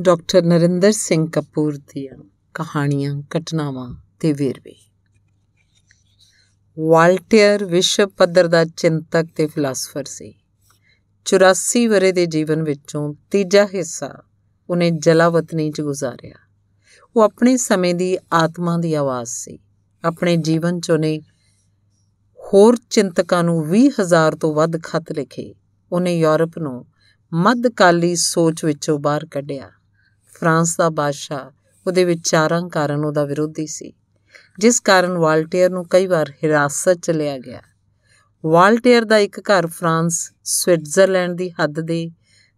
Doctor Narendra Singh Kapoor ਦੀਆਂ ਕਹਾਣੀਆਂ, ਘਟਨਾਵਾਂ ਤੇ ਵੇਰਵੇ। ਵਾਲਟੀਅਰ ਵਿਸ਼ਵ ਪੱਧਰ ਦਾ ਚਿੰਤਕ ਤੇ ਫਿਲਾਸਫਰ ਸੀ। 84 ਵਰੇ ਦੇ ਜੀਵਨ ਵਿੱਚੋਂ ਤੀਜਾ ਹਿੱਸਾ ਉਹਨੇ ਜਲਾਵਤਨੀ 'ਚ ਗੁਜ਼ਾਰਿਆ। ਉਹ ਆਪਣੇ ਸਮੇਂ ਦੀ ਆਤਮਾ ਦੀ ਆਵਾਜ਼ ਸੀ। ਆਪਣੇ ਜੀਵਨ 'ਚ ਉਹਨੇ ਹੋਰ ਚਿੰਤਕਾਂ ਨੂੰ 20000 ਤੋਂ ਵੱਧ ਖੱਤ ਲਿਖੇ। ਉਹਨੇ ਯੂਰਪ ਨੂੰ ਮੱਧਕਾਲੀ ਸੋਚ ਵਿੱਚੋਂ ਬਾਹਰ ਕੱਢਿਆ। ਫਰਾਂਸ ਦਾ ਬਾਦਸ਼ਾਹ, ਉਹਦੇ ਵਿਚਾਰਾਂ ਕਾਰਨ ਉਹਦਾ ਵਿਰੋਧੀ ਸੀ। ਜਿਸ ਕਾਰਨ ਵਾਲਟੀਅਰ ਨੂੰ ਕਈ ਵਾਰ ਹਿਰਾਸਤ 'ਚ ਲਿਆ ਗਿਆ। ਵਾਲਟੀਅਰ ਦਾ ਇੱਕ ਘਰ ਫਰਾਂਸ, ਸਵਿਟਜ਼ਰਲੈਂਡ ਦੀ ਹੱਦ ਦੇ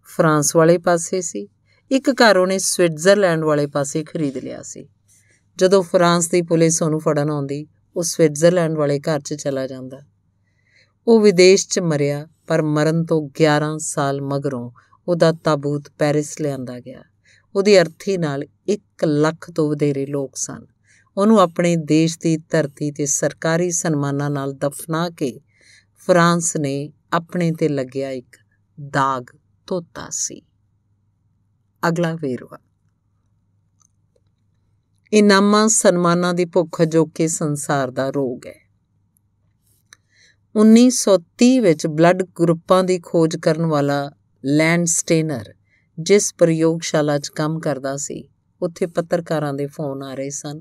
ਫਰਾਂਸ ਵਾਲੇ ਪਾਸੇ ਸੀ। ਇੱਕ ਘਰ ਉਹਨੇ ਸਵਿਟਜ਼ਰਲੈਂਡ ਵਾਲੇ ਪਾਸੇ ਖਰੀਦ ਲਿਆ ਸੀ। ਜਦੋਂ ਫਰਾਂਸ ਦੀ ਪੁਲਿਸ ਉਹਨੂੰ ਫੜਨ ਆਉਂਦੀ, ਉਹ ਸਵਿਟਜ਼ਰਲੈਂਡ ਵਾਲੇ ਘਰ 'ਚ ਚਲਾ ਜਾਂਦਾ। ਉਹ ਵਿਦੇਸ਼ 'ਚ ਮਰਿਆ, ਪਰ ਮਰਨ ਤੋਂ 11 ਸਾਲ ਮਗਰੋਂ ਉਹਦਾ ਤਾਬੂਤ ਪੈਰਿਸ ਲਿਆਂਦਾ ਗਿਆ। ਉਹਦੀ ਅਰਥੀ ਨਾਲ 1 ਲੱਖ ਤੋਂ ਵਧੇਰੇ ਲੋਕ ਸਨ। ਉਹਨੂੰ ਆਪਣੇ ਦੇਸ਼ ਦੀ ਧਰਤੀ ਤੇ ਸਰਕਾਰੀ ਸਨਮਾਨਾਂ ਨਾਲ ਦਫਨਾ ਕੇ ਫਰਾਂਸ ਨੇ ਆਪਣੇ ਤੇ ਲੱਗਿਆ ਇੱਕ ਦਾਗ ਧੋਤਾ ਸੀ। ਅਗਲਾ ਵੇਰਵਾ। ਇਨਾਮਾਂ ਸਨਮਾਨਾਂ ਦੀ ਭੁੱਖ ਜੋ ਕਿ ਸੰਸਾਰ ਦਾ ਰੋਗ ਹੈ। 1930 ਵਿੱਚ ਬਲੱਡ ਗਰੁੱਪਾਂ ਦੀ ਖੋਜ ਕਰਨ ਵਾਲਾ ਲੈਂਡ ਸਟੇਨਰ ਜਿਸ ਪ੍ਰਯੋਗਸ਼ਾਲਾ 'ਚ ਕੰਮ ਕਰਦਾ ਸੀ, ਉੱਥੇ ਪੱਤਰਕਾਰਾਂ ਦੇ ਫੋਨ ਆ ਰਹੇ ਸਨ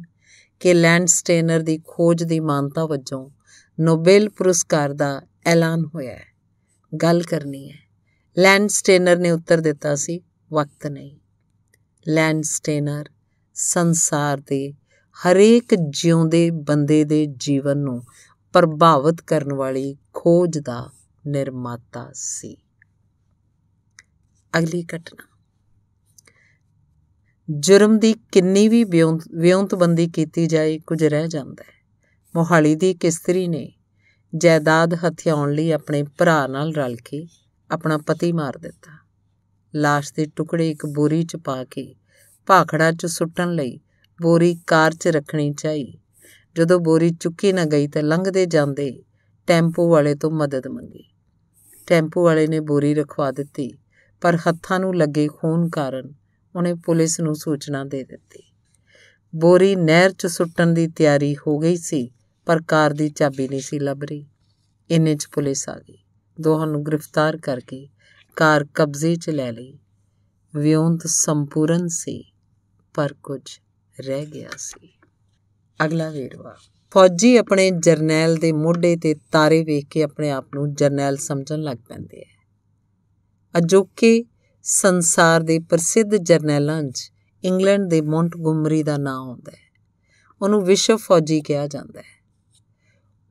ਕਿ ਲੈਂਡਸਟੇਨਰ ਦੀ ਖੋਜ ਦੀ ਮਾਨਤਾ ਵਜੋਂ ਨੋਬਲ ਪੁਰਸਕਾਰ ਦਾ ਐਲਾਨ ਹੋਇਆ ਹੈ। ਗੱਲ ਕਰਨੀ ਹੈ, ਲੈਂਡਸਟੇਨਰ ਨੇ ਉੱਤਰ ਦਿੱਤਾ ਸੀ, ਵਕਤ ਨਹੀਂ। ਲੈਂਡਸਟੇਨਰ ਸੰਸਾਰ ਦੇ ਹਰੇਕ ਜਿਉਂਦੇ ਬੰਦੇ ਦੇ ਜੀਵਨ ਨੂੰ ਪ੍ਰਭਾਵਿਤ ਕਰਨ ਵਾਲੀ ਖੋਜ ਦਾ ਨਿਰਮਾਤਾ ਸੀ। ਅਗਲੀ ਘਟਨਾ। ਜੁਰਮ ਦੀ ਕਿੰਨੀ ਵੀ ਵਿਉਂਤਬੰਦੀ ਕੀਤੀ ਜਾਏ, ਕੁਝ ਰਹਿ ਜਾਂਦਾ ਹੈ। ਮੋਹਾਲੀ ਦੀ ਇੱਕ ਇਸਤਰੀ ਨੇ ਜਾਇਦਾਦ ਹਥਿਆਉਣ ਲਈ ਆਪਣੇ ਭਰਾ ਨਾਲ ਰਲ ਕੇ ਆਪਣਾ ਪਤੀ ਮਾਰ ਦਿੱਤਾ। লাশ ਦੇ ਟੁਕੜੇ ਇੱਕ ਬੋਰੀ 'ਚ ਪਾ ਕੇ ਭਾਖੜਾ 'ਚ ਸੁੱਟਣ ਲਈ ਬੋਰੀ ਕਾਰ 'ਚ ਰੱਖਣੀ ਚਾਹੀ। ਜਦੋਂ ਬੋਰੀ ਚੁੱਕੀ ਨਾ ਗਈ ਤਾਂ ਲੰਘਦੇ ਜਾਂਦੇ ਟੈਂਪੂ ਵਾਲੇ ਤੋਂ ਮਦਦ ਮੰਗੀ। ਟੈਂਪੂ ਵਾਲੇ ਨੇ ਬੋਰੀ ਰਖਵਾ ਦਿੱਤੀ, ਪਰ ਹੱਥਾਂ ਨੂੰ ਲੱਗੇ ਖੂਨ ਕਾਰਨ ਉਹਨੇ ਪੁਲਿਸ ਨੂੰ ਸੂਚਨਾ ਦੇ ਦਿੱਤੀ। ਬੋਰੀ ਨਹਿਰ 'ਚ ਸੁੱਟਣ ਦੀ ਤਿਆਰੀ ਹੋ ਗਈ ਸੀ, ਪਰ ਕਾਰ ਦੀ ਚਾਬੀ ਨਹੀਂ ਸੀ ਲੱਭ ਰਹੀ ਇੰਨੇ 'ਚ ਪੁਲਿਸ ਆ ਗਈ। ਦੋਹਾਂ ਨੂੰ ਗ੍ਰਿਫਤਾਰ ਕਰਕੇ ਕਾਰ ਕਬਜ਼ੇ 'ਚ ਲੈ ਲਈ। ਵਿਉਂਤ ਸੰਪੂਰਨ ਸੀ, ਪਰ ਕੁਝ ਰਹਿ ਗਿਆ ਸੀ। ਅਗਲਾ ਵੇਰਵਾ। ਫੌਜੀ ਆਪਣੇ ਜਰਨੈਲ ਦੇ ਮੋਢੇ ਤੇ ਤਾਰੇ ਵੇਖ ਕੇ ਆਪਣੇ ਆਪ ਨੂੰ ਜਰਨੈਲ ਸਮਝਣ ਲੱਗ ਪੈਂਦੇ ਆ। ਅਜੋਕੇ ਸੰਸਾਰ ਦੇ ਪ੍ਰਸਿੱਧ ਜਰਨੈਲਾਂ 'ਚ ਇੰਗਲੈਂਡ ਦੇ ਮੌਂਟਗੋਮਰੀ ਦਾ ਨਾਮ ਆਉਂਦਾ ਹੈ। ਉਹਨੂੰ ਵਿਸ਼ਵ ਫੌਜੀ ਕਿਹਾ ਜਾਂਦਾ ਹੈ।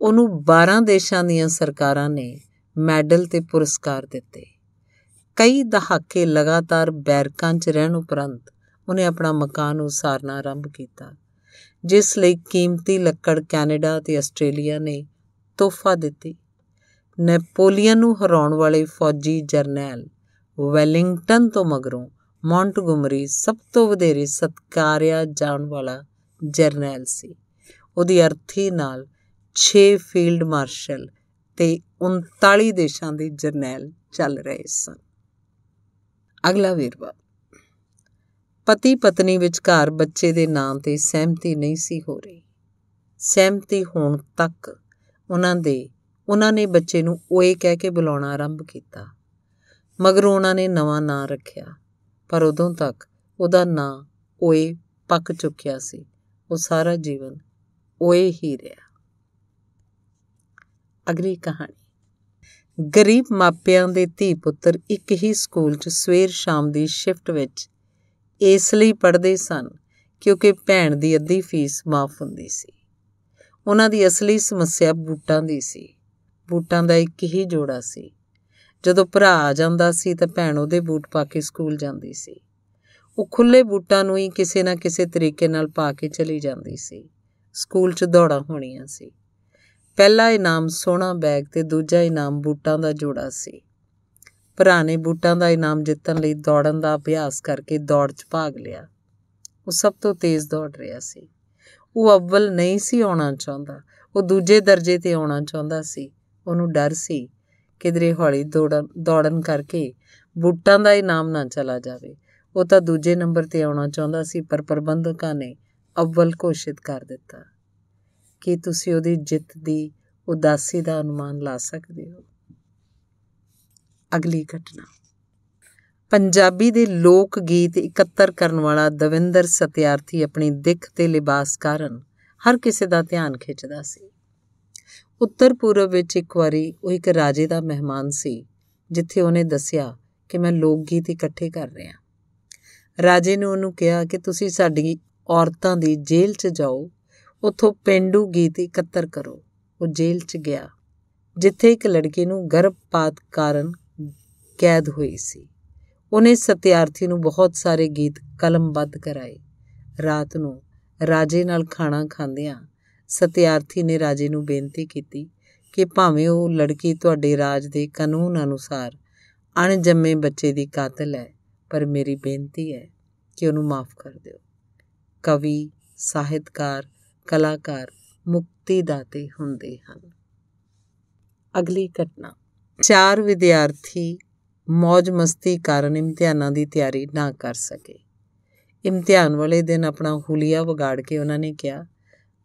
ਉਹਨੂੰ 12 ਦੇਸ਼ਾਂ ਦੀਆਂ ਸਰਕਾਰਾਂ ਨੇ ਮੈਡਲ ਤੇ ਪੁਰਸਕਾਰ ਦਿੱਤੇ। ਕਈ ਦਹਾਕੇ ਲਗਾਤਾਰ ਬੈਰਕਾਂ 'ਚ ਰਹਿਣ ਉਪਰੰਤ ਉਹਨੇ ਆਪਣਾ ਮਕਾਨ ਉਸਾਰਨਾ ਆਰੰਭ ਕੀਤਾ, ਜਿਸ ਲਈ ਕੀਮਤੀ ਲੱਕੜ ਕੈਨੇਡਾ ਤੇ ਆਸਟ੍ਰੇਲੀਆ ਨੇ ਤੋਹਫਾ ਦਿੱਤੀ। ਨੈਪੋਲੀਅਨ ਨੂੰ ਹਰਾਉਣ ਵਾਲੇ ਫੌਜੀ ਜਰਨੈਲ ਵੈਲਿੰਗਟਨ ਤੋਂ ਮਗਰੋਂ ਮੌਂਟਗੋਮਰੀ ਸਭ ਤੋਂ ਵਧੇਰੇ ਸਤਕਾਰਿਆ ਜਾਣ ਵਾਲਾ ਜਰਨੈਲ ਸੀ। ਉਹਦੀ ਅਰਥੀ ਨਾਲ 6 ਫੀਲਡ ਮਾਰਸ਼ਲ ਤੇ 39 ਦੇਸ਼ਾਂ ਦੇ ਜਰਨੈਲ ਚੱਲ ਰਹੇ ਸਨ। ਅਗਲਾ ਵੇਰਵਾ। ਪਤੀ ਪਤਨੀ ਵਿਚਕਾਰ ਬੱਚੇ ਦੇ ਨਾਂ ਤੇ ਸਹਿਮਤੀ ਨਹੀਂ ਸੀ ਹੋ ਰਹੀ। ਸਹਿਮਤੀ ਹੋਣ ਤੱਕ ਉਹਨਾਂ ਦੇ, ਉਹਨਾਂ ਨੇ ਬੱਚੇ ਨੂੰ ਓਏ ਕਹਿ ਕੇ ਬੁਲਾਉਣਾ ਆਰੰਭ ਕੀਤਾ। ਮਗਰ ਉਹਨਾਂ ਨੇ ਨਵਾਂ ਨਾਂ ਰੱਖਿਆ। ਪਰ ਉਦੋਂ ਤੱਕ ਉਹਦਾ ਨਾਂ ਓਏ ਪੱਕ ਚੁੱਕਿਆ ਸੀ। ਉਹ ਸਾਰਾ ਜੀਵਨ ਓਏ ਹੀ ਰਿਹਾ। ਅਗਲੀ ਕਹਾਣੀ। ਗਰੀਬ ਮਾਪਿਆਂ ਦੇ ਧੀ ਪੁੱਤਰ ਇੱਕ ਹੀ ਸਕੂਲ 'ਚ ਸਵੇਰ ਸ਼ਾਮ ਦੀ ਸ਼ਿਫਟ ਵਿੱਚ ਇਸ ਲਈ ਪੜ੍ਹਦੇ ਸਨ ਕਿਉਂਕਿ ਭੈਣ ਦੀ ਅੱਧੀ ਫੀਸ ਮਾਫ ਹੁੰਦੀ ਸੀ। ਉਹਨਾਂ ਦੀ ਅਸਲੀ ਸਮੱਸਿਆ ਬੂਟਾਂ ਦੀ ਸੀ। ਬੂਟਾਂ ਦਾ ਇੱਕ ਹੀ ਜੋੜਾ ਸੀ। ਜਦੋਂ ਭਰਾ ਆ ਜਾਂਦਾ ਸੀ ਤਾਂ ਭੈਣ ਉਹਦੇ ਬੂਟ ਪਾ ਕੇ ਸਕੂਲ ਜਾਂਦੀ ਸੀ। ਉਹ ਖੁੱਲੇ ਬੂਟਾਂ ਨੂੰ ਹੀ ਕਿਸੇ ਨਾ ਕਿਸੇ ਤਰੀਕੇ ਨਾਲ ਪਾ ਕੇ ਚਲੀ ਜਾਂਦੀ ਸੀ। ਸਕੂਲ 'ਚ ਦੌੜਾਂ ਹੋਣੀਆਂ ਸੀ। ਪਹਿਲਾ ਇਨਾਮ ਸੋਹਣਾ ਬੈਗ ਤੇ ਦੂਜਾ ਇਨਾਮ ਬੂਟਾਂ ਦਾ ਜੋੜਾ ਸੀ। ਭਰਾ ਨੇ ਬੂਟਾਂ ਦਾ ਇਨਾਮ ਜਿੱਤਣ ਲਈ ਦੌੜਨ ਦਾ ਅਭਿਆਸ ਕਰਕੇ ਦੌੜ 'ਚ ਭਾਗ ਲਿਆ। ਉਹ ਸਭ ਤੋਂ ਤੇਜ਼ ਦੌੜ ਰਿਹਾ ਸੀ। ਉਹ ਅਵਲ ਨਹੀਂ ਸੀ ਆਉਣਾ ਚਾਹੁੰਦਾ। ਉਹ ਦੂਜੇ ਦਰਜੇ ਤੇ ਆਉਣਾ ਚਾਹੁੰਦਾ ਸੀ। ਉਹਨੂੰ ਡਰ ਸੀ। ਕਿਧਰੇ ਹੌਲੀ ਦੌੜਨ ਦੌੜਨ ਕਰਕੇ ਬੂਟਾਂ ਦਾ ਇਨਾਮ ਨਾ ਚਲਾ ਜਾਵੇ। ਉਹ ਤਾਂ ਦੂਜੇ ਨੰਬਰ ਤੇ ਆਉਣਾ ਚਾਹੁੰਦਾ ਸੀ, ਪਰ ਪ੍ਰਬੰਧਕਾਂ ਨੇ ਅਵਲ ਘੋਸ਼ਿਤ ਕਰ ਦਿੱਤਾ। ਕੀ ਤੁਸੀਂ ਉਹਦੀ ਜਿੱਤ ਦੀ ਉਦਾਸੀ ਦਾ ਅਨੁਮਾਨ ਲਾ ਸਕਦੇ ਹੋ? ਅਗਲੀ ਘਟਨਾ। ਪੰਜਾਬੀ ਦੇ ਲੋਕ ਗੀਤ ਇਕੱਤਰ ਕਰਨ ਵਾਲਾ ਦਵਿੰਦਰ ਸਤਿਆਰਥੀ ਆਪਣੀ ਦਿੱਖ ਤੇ ਲਿਬਾਸ ਕਾਰਨ ਹਰ ਕਿਸੇ ਦਾ ਧਿਆਨ ਖਿੱਚਦਾ ਸੀ। ਉੱਤਰ ਪੂਰਬ ਵਿੱਚ ਇੱਕ ਵਾਰੀ ਉਹ ਇੱਕ ਰਾਜੇ ਦਾ ਮਹਿਮਾਨ ਸੀ, ਜਿੱਥੇ ਉਹਨੇ ਦੱਸਿਆ ਕਿ ਮੈਂ ਲੋਕ ਗੀਤ ਇਕੱਠੇ ਕਰ ਰਿਹਾ। ਰਾਜੇ ਨੇ ਉਹਨੂੰ ਕਿਹਾ ਕਿ ਤੁਸੀਂ ਸਾਡੀ ਔਰਤਾਂ ਦੀ ਜੇਲ੍ਹ 'ਚ ਜਾਓ, ਉੱਥੋਂ ਪਿੰਡੂ ਗੀਤ ਇਕੱਤਰ ਕਰੋ। ਉਹ ਜੇਲ੍ਹ 'ਚ ਗਿਆ, ਜਿੱਥੇ ਇੱਕ ਲੜਕੀ ਨੂੰ ਗਰਭਪਾਤ ਕਾਰਨ ਕੈਦ ਹੋਈ ਸੀ। ਉਹਨੇ ਸਤਿਆਰਥੀ ਨੂੰ ਬਹੁਤ ਸਾਰੇ ਗੀਤ ਕਲਮਬੱਧ ਕਰਾਏ। ਰਾਤ ਨੂੰ ਰਾਜੇ ਨਾਲ ਖਾਣਾ ਖਾਂਦਿਆਂ ਸਤਿਆਰਥੀ ਨੇ ਰਾਜੇ ਨੂੰ ਬੇਨਤੀ ਕੀਤੀ ਕਿ ਭਾਵੇਂ ਉਹ ਲੜਕੀ ਤੁਹਾਡੇ ਰਾਜ ਦੇ ਕਾਨੂੰਨ ਅਨੁਸਾਰ ਅਣਜੰਮੇ ਬੱਚੇ ਦੀ ਕਾਤਲ ਹੈ, ਪਰ ਮੇਰੀ ਬੇਨਤੀ ਹੈ ਕਿ ਉਹਨੂੰ ਮਾਫ ਕਰ ਦਿਓ। ਕਵੀ, ਸਾਹਿਤਕਾਰ, ਕਲਾਕਾਰ ਮੁਕਤੀ ਦਾਤੇ ਹੁੰਦੇ ਹਨ। ਅਗਲੀ ਘਟਨਾ। ਚਾਰ ਵਿਦਿਆਰਥੀ ਮौज ਮਸਤੀ ਕਾਰਨ ਇਮਤਿਹਾਨਾਂ ਦੀ ਤਿਆਰੀ ਨਾ ਕਰ ਸਕੇ। ਇਮਤਿਹਾਨ ਵਾਲੇ ਦਿਨ ਆਪਣਾ ਹੁਲੀਆ ਵਿਗਾੜ ਕੇ ਉਹਨਾਂ ਨੇ ਕਿਹਾ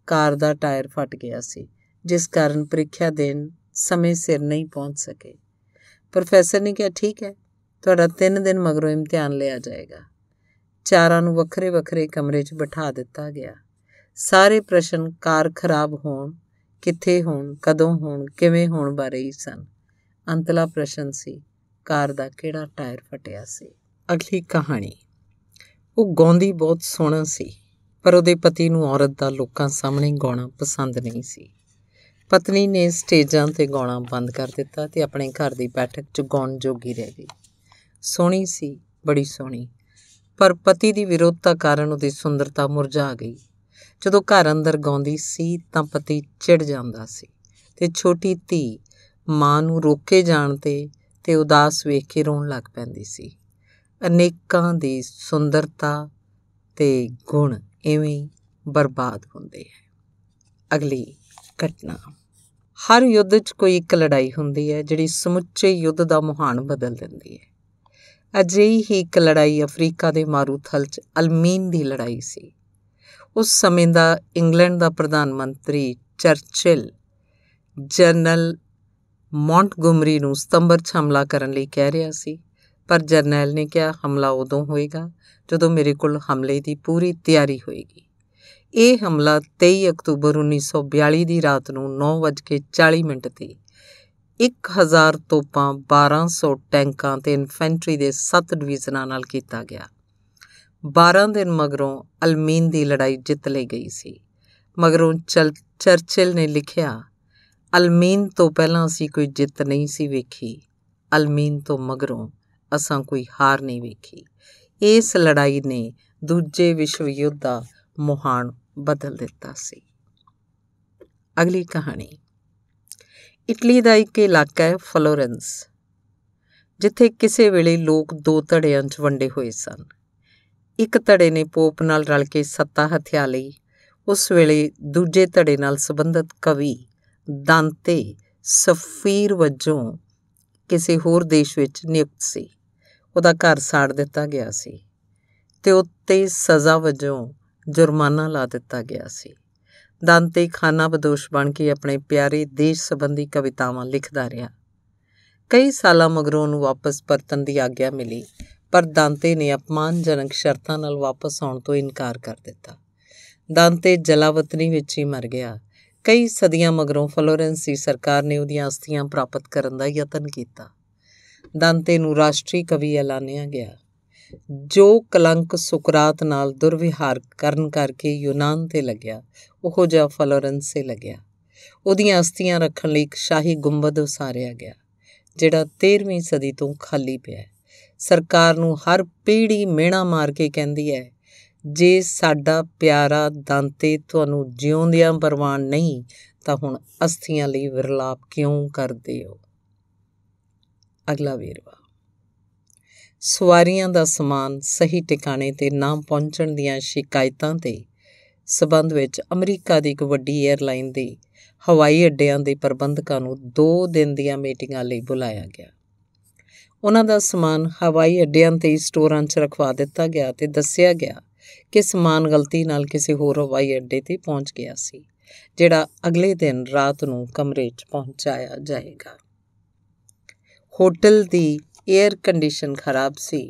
ਕਾਰ ਦਾ ਟਾਇਰ ਫਟ ਗਿਆ ਸੀ, ਜਿਸ ਕਾਰਨ ਪ੍ਰੀਖਿਆ ਦੇਣ ਸਮੇਂ ਸਿਰ ਨਹੀਂ ਪਹੁੰਚ ਸਕੇ। ਪ੍ਰੋਫੈਸਰ ਨੇ ਕਿਹਾ, ਠੀਕ ਹੈ, ਤੁਹਾਡਾ 3 ਦਿਨ ਮਗਰੋਂ ਇਮਤਿਹਾਨ ਲਿਆ ਜਾਏਗਾ। ਚਾਰਾਂ ਨੂੰ ਵੱਖਰੇ ਵੱਖਰੇ ਕਮਰੇ 'ਚ ਬਿਠਾ ਦਿੱਤਾ ਗਿਆ। ਸਾਰੇ ਪ੍ਰਸ਼ਨ ਕਾਰ ਖਰਾਬ ਹੋਣ, ਕਿੱਥੇ ਹੋਣ, ਕਦੋਂ ਹੋਣ, ਕਿਵੇਂ ਹੋਣ ਬਾਰੇ ਹੀ ਸਨ। ਅੰਤਲਾ ਪ੍ਰਸ਼ਨ ਸੀ, ਕਾਰ ਦਾ ਕਿਹੜਾ ਟਾਇਰ ਫਟਿਆ ਸੀ? ਅਗਲੀ ਕਹਾਣੀ। ਉਹ ਗਾਉਂਦੀ ਬਹੁਤ ਸੋਹਣਾ ਸੀ। ਪਰ ਉਹਦੇ ਪਤੀ ਨੂੰ ਔਰਤ ਦਾ ਲੋਕਾਂ ਸਾਹਮਣੇ ਗਾਉਣਾ ਪਸੰਦ ਨਹੀਂ ਸੀ। ਪਤਨੀ ਨੇ ਸਟੇਜਾਂ ਤੇ ਗਾਉਣਾ ਬੰਦ ਕਰ ਦਿੱਤਾ ਤੇ ਆਪਣੇ ਘਰ ਦੀ ਬੈਠਕ 'ਚ ਗਾਉਣ ਜੋਗੀ ਰਹਿ ਗਈ। ਸੋਹਣੀ ਸੀ, ਬੜੀ ਸੋਹਣੀ। ਪਰ ਪਤੀ ਦੀ ਵਿਰੋਧਤਾ ਕਾਰਨ ਉਹਦੀ ਸੁੰਦਰਤਾ ਮੁਰਝਾ ਗਈ। ਜਦੋਂ ਘਰ ਅੰਦਰ ਗਾਉਂਦੀ ਸੀ ਤਾਂ ਪਤੀ ਚਿੜ ਜਾਂਦਾ ਸੀ ਤੇ ਛੋਟੀ ਧੀ ਮਾਂ ਨੂੰ ਰੋਕੇ ਜਾਣ ਤੇ ਤੇ ਉਦਾਸ ਵੇਖ ਕੇ ਰੋਣ ਲੱਗ ਪੈਂਦੀ ਸੀ। ਅਨੇਕਾਂ ਦੀ ਸੁੰਦਰਤਾ ਤੇ ਗੁਣ ਐਵੇਂ ਬਰਬਾਦ ਹੁੰਦੇ ਹੈ ਅਗਲੀ ਘਟਨਾ। ਹਰ ਯੁੱਧ 'ਚ ਕੋਈ ਇੱਕ ਲੜਾਈ ਹੁੰਦੀ ਹੈ, ਜਿਹੜੀ ਸਮੁੱਚੇ ਯੁੱਧ ਦਾ ਮੁਹਾਨ ਬਦਲ ਦਿੰਦੀ ਹੈ। ਅਜਿਹੀ ਹੀ ਇੱਕ ਲੜਾਈ ਅਫਰੀਕਾ ਦੇ ਮਾਰੂਥਲ 'ਚ ਅਲਮੀਨ ਦੀ ਲੜਾਈ ਸੀ। ਉਸ ਸਮੇਂ ਦਾ ਇੰਗਲੈਂਡ ਦਾ ਪ੍ਰਧਾਨ ਮੰਤਰੀ ਚਰਚਿਲ ਜਨਰਲ ਮੌਂਟਗੋਮਰੀ ਨੂੰ ਸਤੰਬਰ 'ਚ ਹਮਲਾ ਕਰਨ ਲਈ ਕਹਿ ਰਿਹਾ ਸੀ। ਪਰ ਜਰਨੈਲ ਨੇ ਕਿਹਾ, ਹਮਲਾ ਉਦੋਂ ਹੋਏਗਾ ਜਦੋਂ ਮੇਰੇ ਕੋਲ ਹਮਲੇ ਦੀ ਪੂਰੀ ਤਿਆਰੀ ਹੋਏਗੀ। ਇਹ ਹਮਲਾ 23 ਅਕਤੂਬਰ 1942 ਦੀ ਰਾਤ ਨੂੰ 9:40 ਮਿੰਟ ਤੇ 1000 ਤੋਪਾਂ 1200 ਟੈਂਕਾਂ ਤੇ ਇਨਫੈਂਟਰੀ ਦੇ 7 ਡਿਵੀਜ਼ਨਾਂ ਨਾਲ ਕੀਤਾ ਗਿਆ। 12 ਦਿਨ ਮਗਰੋਂ ਅਲਮੀਨ ਦੀ ਲੜਾਈ ਜਿੱਤ ਲਈ ਗਈ ਸੀ। ਮਗਰੋਂ ਚਰਚਿਲ ਨੇ ਲਿਖਿਆ, ਅਲਮੀਨ ਤੋਂ ਪਹਿਲਾਂ ਅਸੀਂ ਕੋਈ ਜਿੱਤ ਨਹੀਂ ਸੀ ਵੇਖੀ। ਅਲਮੀਨ ਤੋਂ ਮਗਰੋਂ ਅਸਾਂ ਕੋਈ ਹਾਰ ਨਹੀਂ ਵੇਖੀ। ਇਸ ਲੜਾਈ ਨੇ ਦੂਜੇ ਵਿਸ਼ਵ ਯੁੱਧ ਦਾ ਮੁਹਾਨ ਬਦਲ ਦਿੱਤਾ ਸੀ। ਅਗਲੀ ਕਹਾਣੀ। ਇਟਲੀ ਦਾ ਇੱਕ ਇਲਾਕਾ ਹੈ ਫਲੋਰੈਂਸ, ਜਿੱਥੇ ਕਿਸੇ ਵੇਲੇ ਲੋਕ ਦੋ ਧੜਿਆਂ 'ਚ ਵੰਡੇ ਹੋਏ ਸਨ। ਇੱਕ ਧੜੇ ਨੇ ਪੋਪ ਨਾਲ ਰਲ ਕੇ ਸੱਤਾ ਹਥਿਆ ਲਈ, ਉਸ ਵੇਲੇ ਦੂਜੇ ਧੜੇ ਨਾਲ ਸੰਬੰਧਿਤ ਕਵੀ ਦਾਂਤੇ ਸਫੀਰ ਵਜੋਂ ਕਿਸੇ ਹੋਰ ਦੇਸ਼ ਵਿੱਚ ਨਿਯੁਕਤ ਸੀ। ਉਹਦਾ ਘਰ ਸਾੜ ਦਿੱਤਾ ਗਿਆ ਸੀ ਤੇ ਉੱਤੇ ਸਜ਼ਾ ਵਜੋਂ ਜੁਰਮਾਨਾ ਲਾ ਦਿੱਤਾ ਗਿਆ ਸੀ। ਦਾਂਤੇ ਖਾਨਾ ਬਦੋਸ਼ ਬਣ ਕੇ ਆਪਣੇ ਪਿਆਰੇ ਦੇਸ਼ ਸੰਬੰਧੀ ਕਵਿਤਾਵਾਂ ਲਿਖਦਾ ਰਿਹਾ। ਕਈ ਸਾਲਾਂ ਮਗਰੋਂ ਉਹਨੂੰ ਵਾਪਸ ਪਰਤਣ ਦੀ ਆਗਿਆ ਮਿਲੀ, ਪਰ ਦਾਂਤੇ ਨੇ ਅਪਮਾਨਜਨਕ ਸ਼ਰਤਾਂ ਨਾਲ ਵਾਪਸ ਆਉਣ ਤੋਂ ਇਨਕਾਰ ਕਰ ਦਿੱਤਾ। ਦਾਂਤੇ ਜਲਾਵਤਨੀ ਵਿੱਚ ਹੀ ਮਰ ਗਿਆ। ਕਈ ਸਦੀਆਂ ਮਗਰੋਂ ਫਲੋਰੈਂਸੀ ਸਰਕਾਰ ਨੇ ਉਹਦੀਆਂ ਅਸਥੀਆਂ ਪ੍ਰਾਪਤ ਕਰਨ ਦਾ ਯਤਨ ਕੀਤਾ। ਦਾਂਤੇ ਨੂੰ ਰਾਸ਼ਟਰੀ ਕਵੀ ਐਲਾਨਿਆ ਗਿਆ, ਜੋ ਕਲੰਕ ਸੁਕਰਾਤ ਨਾਲ ਦੁਰਵਿਹਾਰ ਕਰਨ ਕਰਕੇ ਯੂਨਾਨ ਤੇ ਲੱਗਿਆ, ਉਹੋ ਜਿਹਾ ਫਲੋਰੈਂਸੇ ਲੱਗਿਆ। ਉਹਦੀਆਂ ਅਸਥੀਆਂ ਰੱਖਣ ਲਈ ਇੱਕ ਸ਼ਾਹੀ ਗੁੰਬਦ ਉਸਾਰਿਆ ਗਿਆ, ਜਿਹੜਾ 13ਵੀਂ ਸਦੀ ਤੋਂ ਖਾਲੀ ਪਿਆ ਸਰਕਾਰ ਨੂੰ ਹਰ ਪੀੜ੍ਹੀ ਮਿਹਣਾ ਮਾਰ ਕੇ ਕਹਿੰਦੀ ਹੈ, ਜੇ ਸਾਡਾ ਪਿਆਰਾ ਦਾਂਤੇ ਤੁਹਾਨੂੰ ਜਿਉਂਦਿਆਂ ਪਰਵਾਨ ਨਹੀਂ, ਤਾਂ ਹੁਣ ਅਸਥੀਆਂ ਲਈ ਵਿਰਲਾਪ ਕਿਉਂ ਕਰਦੇ ਹੋ? ਅਗਲਾ ਵੇਰਵਾ। ਸਵਾਰੀਆਂ ਦਾ ਸਮਾਨ ਸਹੀ ਟਿਕਾਣੇ ਤੇ ਨਾ ਪਹੁੰਚਣ ਦੀਆਂ ਸ਼ਿਕਾਇਤਾਂ ਤੇ ਸਬੰਧ ਵਿੱਚ ਅਮਰੀਕਾ ਦੀ ਇੱਕ ਵੱਡੀ 에ਅਰਲਾਈਨ ਦੇ ਹਵਾਈ ਅੱਡਿਆਂ ਦੇ ਪ੍ਰਬੰਧਕਾਂ ਨੂੰ 2 ਦਿਨ ਦੀਆਂ ਮੀਟਿੰਗਾਂ ਲਈ ਬੁਲਾਇਆ ਗਿਆ। ਉਹਨਾਂ ਦਾ ਸਮਾਨ ਹਵਾਈ ਅੱਡਿਆਂ ਤੇ ਸਟੋਰਾਂ 'ਚ ਰਖਵਾ ਦਿੱਤਾ ਗਿਆ ਤੇ ਦੱਸਿਆ ਗਿਆ ਕਿ ਸਮਾਨ ਗਲਤੀ ਨਾਲ ਕਿਸੇ ਹੋਰ ਹਵਾਈ ਅੱਡੇ ਤੇ ਪਹੁੰਚ ਗਿਆ ਸੀ, ਜਿਹੜਾ ਅਗਲੇ ਦਿਨ ਰਾਤ ਨੂੰ ਕਮਰੇ 'ਚ ਪਹੁੰਚਾਇਆ ਜਾਏਗਾ। ਹੋਟਲ ਦੀ 에ਅਰ ਕੰਡੀਸ਼ਨ ਖਰਾਬ ਸੀ।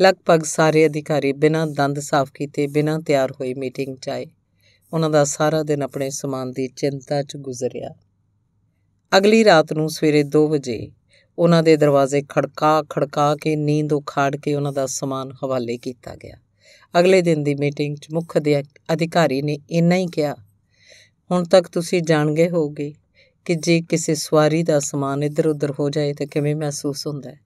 ਲਗਭਗ ਸਾਰੇ ਅਧਿਕਾਰੀ ਬਿਨਾਂ ਦੰਦ ਸਾਫ਼ ਕੀਤੇ, ਬਿਨਾਂ ਤਿਆਰ ਹੋਏ ਮੀਟਿੰਗ 'ਚ ਆਏ। ਉਹਨਾਂ ਦਾ ਸਾਰਾ ਦਿਨ ਆਪਣੇ ਸਮਾਨ ਦੀ ਚਿੰਤਾ 'ਚ ਗੁਜ਼ਰਿਆ। ਅਗਲੀ ਰਾਤ ਨੂੰ ਸਵੇਰੇ 2 ਵਜੇ ਉਹਨਾਂ ਦੇ ਦਰਵਾਜ਼ੇ ਖੜਕਾ ਖੜਕਾ ਕੇ ਨੀਂਦ ਉਖਾੜ ਕੇ ਉਹਨਾਂ ਦਾ ਸਮਾਨ ਹਵਾਲੇ ਕੀਤਾ ਗਿਆ। ਅਗਲੇ ਦਿਨ ਦੀ ਮੀਟਿੰਗ 'ਚ ਮੁੱਖ ਅਧਿਕਾਰੀ ਨੇ ਇੰਨਾ ਹੀ ਕਿਹਾ, ਹੁਣ ਤੱਕ ਤੁਸੀਂ ਜਾਣ ਗਏ ਹੋਗੇ ਕਿ ਜੇ ਕਿਸੇ ਸਵਾਰੀ ਦਾ ਸਮਾਨ ਇੱਧਰ-ਉੱਧਰ ਹੋ ਜਾਏ ਤਾਂ ਕਿਵੇਂ ਮਹਿਸੂਸ ਹੁੰਦਾ ਹੈ?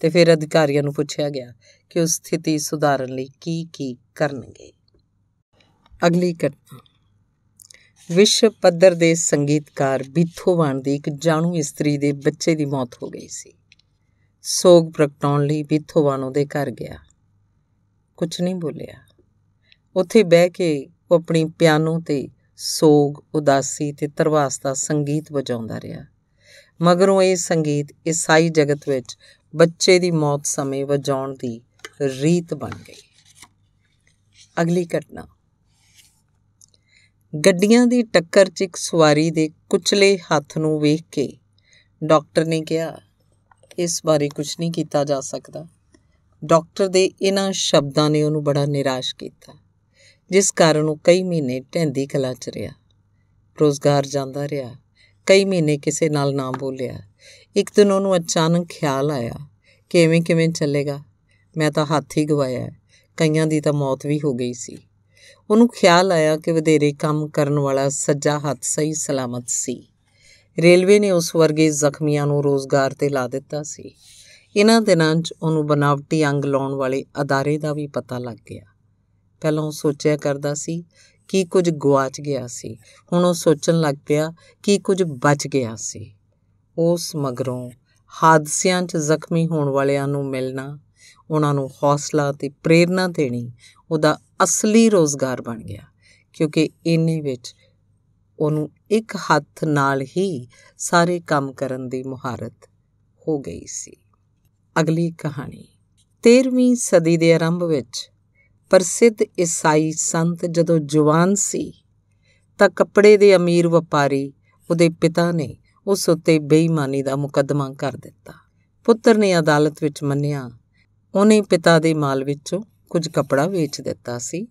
ਤੇ ਫਿਰ ਅਧਿਕਾਰੀਆਂ ਨੂੰ ਪੁੱਛਿਆ ਗਿਆ ਕਿ ਉਸ ਸਥਿਤੀ ਸੁਧਾਰਨ ਲਈ ਕੀ ਕੀ ਕਰਨਗੇ। ਅਗਲੀ ਘਟਨਾ। ਵਿਸ਼ਵ ਪੱਧਰ ਦੇ ਸੰਗੀਤਕਾਰ ਬੀਥੋਵਨ ਦੀ ਇੱਕ ਜਾਣੂ ਇਸਤਰੀ ਦੇ ਬੱਚੇ ਦੀ ਮੌਤ ਹੋ ਗਈ ਸੀ। ਸੋਗ ਪ੍ਰਗਟਾਉਣ ਲਈ ਬੀਥੋਵਨ ਉਹਦੇ ਘਰ ਗਿਆ। ਕੁਝ ਨਹੀਂ ਬੋਲਿਆ। ਉੱਥੇ ਬਹਿ ਕੇ ਉਹ ਆਪਣੀ ਪਿਆਨੋ ਤੇ ਸੋਗ, ਉਦਾਸੀ ਤੇ ਤਰਵਾਸ ਦਾ ਸੰਗੀਤ ਵਜਾਉਂਦਾ ਰਿਹਾ। ਮਗਰੋਂ ਇਹ ਸੰਗੀਤ ਈਸਾਈ ਜਗਤ ਵਿੱਚ ਬੱਚੇ ਦੀ ਮੌਤ ਸਮੇਂ ਵਜਾਉਣ ਦੀ ਰੀਤ ਬਣ ਗਈ। ਅਗਲੀ ਘਟਨਾ। ਗੱਡੀਆਂ ਦੀ ਟੱਕਰ 'ਚ ਇੱਕ ਸਵਾਰੀ ਦੇ ਕੁਚਲੇ ਹੱਥ ਨੂੰ ਵੇਖ ਕੇ ਡਾਕਟਰ ਨੇ ਕਿਹਾ, ਇਸ ਬਾਰੇ ਕੁਝ ਨਹੀਂ ਕੀਤਾ ਜਾ ਸਕਦਾ। ਡਾਕਟਰ ਦੇ ਇਹਨਾਂ ਸ਼ਬਦਾਂ ਨੇ ਉਹਨੂੰ ਬੜਾ ਨਿਰਾਸ਼ ਕੀਤਾ। ਜਿਸ ਕਾਰਨ ਉਹ ਕਈ ਮਹੀਨੇ ਢੈਂਦੀ ਕਲਾ 'ਚ ਰਿਹਾ। ਰੋਜ਼ਗਾਰ ਜਾਂਦਾ ਰਿਹਾ। ਕਈ ਮਹੀਨੇ ਕਿਸੇ ਨਾਲ ਨਾ ਬੋਲਿਆ। ਇੱਕ ਦਿਨ ਉਹਨੂੰ ਅਚਾਨਕ ਖਿਆਲ ਆਇਆ ਕਿ ਐਵੇਂ ਕਿਵੇਂ ਚੱਲੇਗਾ। ਮੈਂ ਤਾਂ ਹੱਥ ਹੀ ਗਵਾਇਆ। ਕਈਆਂ ਦੀ ਤਾਂ ਮੌਤ ਵੀ ਹੋ ਗਈ ਸੀ। ਉਹਨੂੰ ਖਿਆਲ ਆਇਆ ਕਿ ਵਧੇਰੇ ਕੰਮ ਕਰਨ ਵਾਲਾ ਸੱਜਾ ਹੱਥ ਸਹੀ ਸਲਾਮਤ ਸੀ। ਰੇਲਵੇ ਨੇ ਉਸ ਵਰਗੇ ਜ਼ਖਮੀਆਂ ਨੂੰ ਰੋਜ਼ਗਾਰ ਤੇ ਲਾ ਦਿੱਤਾ ਸੀ। ਇਹਨਾਂ ਦਿਨਾਂ 'ਚ ਉਹਨੂੰ ਬਨਾਵਟੀ ਅੰਗ ਲਾਉਣ ਵਾਲੇ ਅਦਾਰੇ ਦਾ ਵੀ ਪਤਾ ਲੱਗ ਗਿਆ। ਪਹਿਲਾਂ ਉਹ ਸੋਚਿਆ ਕਰਦਾ ਸੀ ਕੀ ਕੁਝ ਗਵਾਚ ਗਿਆ ਸੀ। ਹੁਣ ਉਹ ਸੋਚਣ ਲੱਗ ਪਿਆ ਕਿ ਕੁਝ ਬਚ ਗਿਆ ਸੀ। ਉਸ ਮਗਰੋਂ ਹਾਦਸਿਆਂ 'ਚ ਜ਼ਖਮੀ ਹੋਣ ਵਾਲਿਆਂ ਨੂੰ ਮਿਲਣਾ, ਉਹਨਾਂ ਨੂੰ ਹੌਸਲਾ ਤੇ ਪ੍ਰੇਰਣਾ ਦੇਣੀ ਉਹਦਾ ਅਸਲੀ ਰੋਜ਼ਗਾਰ ਬਣ ਗਿਆ, ਕਿਉਂਕਿ ਇੰਨੇ ਵਿੱਚ ਉਹਨੂੰ ਇੱਕ ਹੱਥ ਨਾਲ ਹੀ ਸਾਰੇ ਕੰਮ ਕਰਨ ਦੀ ਮੁਹਾਰਤ ਹੋ ਗਈ ਸੀ। ਅਗਲੀ ਕਹਾਣੀ 13ਵੀਂ ਸਦੀ ਦੇ ਆਰੰਭ ਵਿੱਚ ਪ੍ਰਸਿੱਧ ਈਸਾਈ ਸੰਤ ਜਦੋਂ ਜਵਾਨ ਸੀ ਤਾਂ ਕੱਪੜੇ ਦੇ ਅਮੀਰ ਵਪਾਰੀ ਉਹਦੇ ਪਿਤਾ ਨੇ ਉਸ ਉੱਤੇ ਬੇਈਮਾਨੀ ਦਾ ਮੁਕੱਦਮਾ ਕਰ ਦਿੱਤਾ। ਪੁੱਤਰ ਨੇ ਅਦਾਲਤ ਵਿੱਚ ਮੰਨਿਆ। ਉਹਨੇ ਪਿਤਾ ਦੇ ਮਾਲ ਵਿੱਚੋਂ ਕੁਝ ਕੱਪੜਾ ਵੇਚ ਦਿੱਤਾ ਸੀ,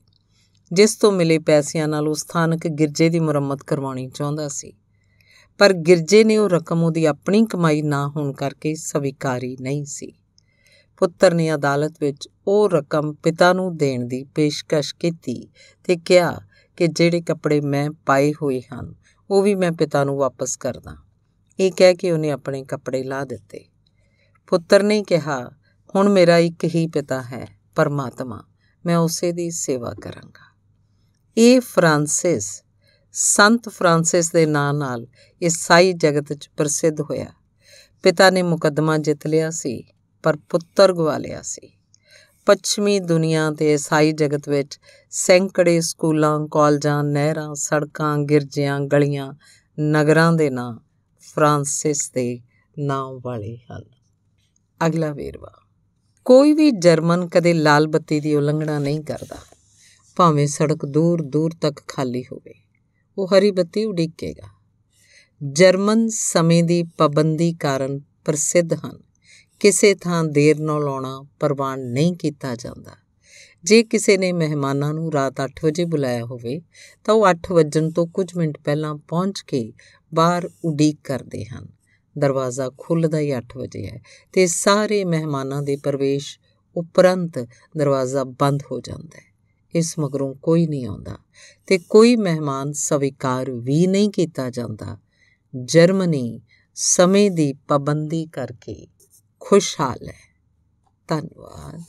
ਜਿਸ ਤੋਂ ਮਿਲੇ ਪੈਸਿਆਂ ਨਾਲ ਉਹ ਸਥਾਨਕ ਗਿਰਜੇ ਦੀ ਮੁਰੰਮਤ ਕਰਵਾਉਣੀ ਚਾਹੁੰਦਾ ਸੀ। ਪਰ ਗਿਰਜੇ ਨੇ ਉਹ ਰਕਮ ਉਹਦੀ ਆਪਣੀ ਕਮਾਈ ਨਾ ਹੋਣ ਕਰਕੇ ਸਵੀਕਾਰੀ ਨਹੀਂ ਸੀ। ਪੁੱਤਰ ਨੇ ਅਦਾਲਤ ਵਿੱਚ ਉਹ ਰਕਮ ਪਿਤਾ ਨੂੰ ਦੇਣ ਦੀ ਪੇਸ਼ਕਸ਼ ਕੀਤੀ ਤੇ ਕਿਹਾ ਕਿ ਜਿਹੜੇ ਕੱਪੜੇ ਮੈਂ ਪਾਏ ਹੋਏ ਹਨ, ਉਹ ਵੀ ਮੈਂ ਪਿਤਾ ਨੂੰ ਵਾਪਸ ਕਰਦਾ। ਇਹ ਕਹਿ ਕੇ ਉਹਨੇ ਆਪਣੇ ਕੱਪੜੇ ਲਾ ਦਿੱਤੇ। ਪੁੱਤਰ ਨੇ ਕਿਹਾ, ਹੁਣ ਮੇਰਾ ਇੱਕ ਹੀ ਪਿਤਾ ਹੈ, ਪਰਮਾਤਮਾ, ਮੈਂ ਉਸੇ ਦੀ ਸੇਵਾ ਕਰਾਂਗਾ। ਇਹ ਫਰਾਂਸਿਸ, ਸੰਤ ਫਰਾਂਸਿਸ ਦੇ ਨਾਂ ਨਾਲ ਈਸਾਈ ਜਗਤ ਵਿੱਚ ਪ੍ਰਸਿੱਧ ਹੋਇਆ। ਪਿਤਾ ਨੇ ਮੁਕੱਦਮਾ ਜਿੱਤ ਲਿਆ ਸੀ। ਪਰ ਪੁੱਤਰ ਗਵਾ ਲਿਆ ਸੀ। ਪੱਛਮੀ ਦੁਨੀਆ ਤੇ ਈਸਾਈ ਜਗਤ ਵਿੱਚ ਸੈਂਕੜੇ ਸਕੂਲਾਂ, ਕਾਲਜਾਂ, ਨਹਿਰਾਂ, ਸੜਕਾਂ, ਗਿਰਜਿਆਂ, ਗਲੀਆਂ, ਨਗਰਾਂ ਦੇ ਨਾਂ ਫਰਾਂਸਿਸ ਦੇ ਨਾਮ ਵਾਲੇ ਹਨ। ਅਗਲਾ ਵੇਰਵਾ। ਕੋਈ ਵੀ ਜਰਮਨ ਕਦੇ ਲਾਲ ਬੱਤੀ ਦੀ ਉਲੰਘਣਾ ਨਹੀਂ ਕਰਦਾ, ਭਾਵੇਂ ਸੜਕ ਦੂਰ ਦੂਰ ਤੱਕ ਖਾਲੀ ਹੋਵੇ, ਉਹ ਹਰੀ ਬੱਤੀ ਉਡੀਕੇਗਾ। ਜਰਮਨ ਸਮੇਂ ਦੀ ਪਾਬੰਦੀ ਕਾਰਨ ਪ੍ਰਸਿੱਧ ਹਨ। ਕਿਸੇ ਥਾਂ ਦੇਰ ਨਾਲ ਆਉਣਾ ਪ੍ਰਵਾਨ ਨਹੀਂ ਕੀਤਾ ਜਾਂਦਾ। ਜੇ ਕਿਸੇ ਨੇ ਮਹਿਮਾਨਾਂ ਨੂੰ ਰਾਤ 8 ਵਜੇ ਬੁਲਾਇਆ ਹੋਵੇ, ਤਾਂ ਉਹ 8 ਵਜਣ ਤੋਂ ਕੁਝ ਮਿੰਟ ਪਹਿਲਾਂ ਪਹੁੰਚ ਕੇ ਬਾਹਰ ਉਡੀਕ ਕਰਦੇ ਹਨ। ਦਰਵਾਜ਼ਾ ਖੁੱਲਦਾ ਹੀ 8 ਵਜੇ ਹੈ ਤੇ ਸਾਰੇ ਮਹਿਮਾਨਾਂ ਦੇ ਪ੍ਰਵੇਸ਼ ਉਪਰੰਤ ਦਰਵਾਜ਼ਾ ਬੰਦ ਹੋ ਜਾਂਦਾ ਹੈ। ਇਸ ਮਗਰੋਂ ਕੋਈ ਨਹੀਂ ਆਉਂਦਾ ਤੇ ਕੋਈ ਮਹਿਮਾਨ ਸਵੀਕਾਰ ਵੀ ਨਹੀਂ ਕੀਤਾ ਜਾਂਦਾ। ਜਰਮਨੀ ਸਮੇਂ ਦੀ ਪਾਬੰਦੀ ਕਰਕੇ ਖੁਸ਼ਹਾਲ ਹੈ ਧੰਨਵਾਦ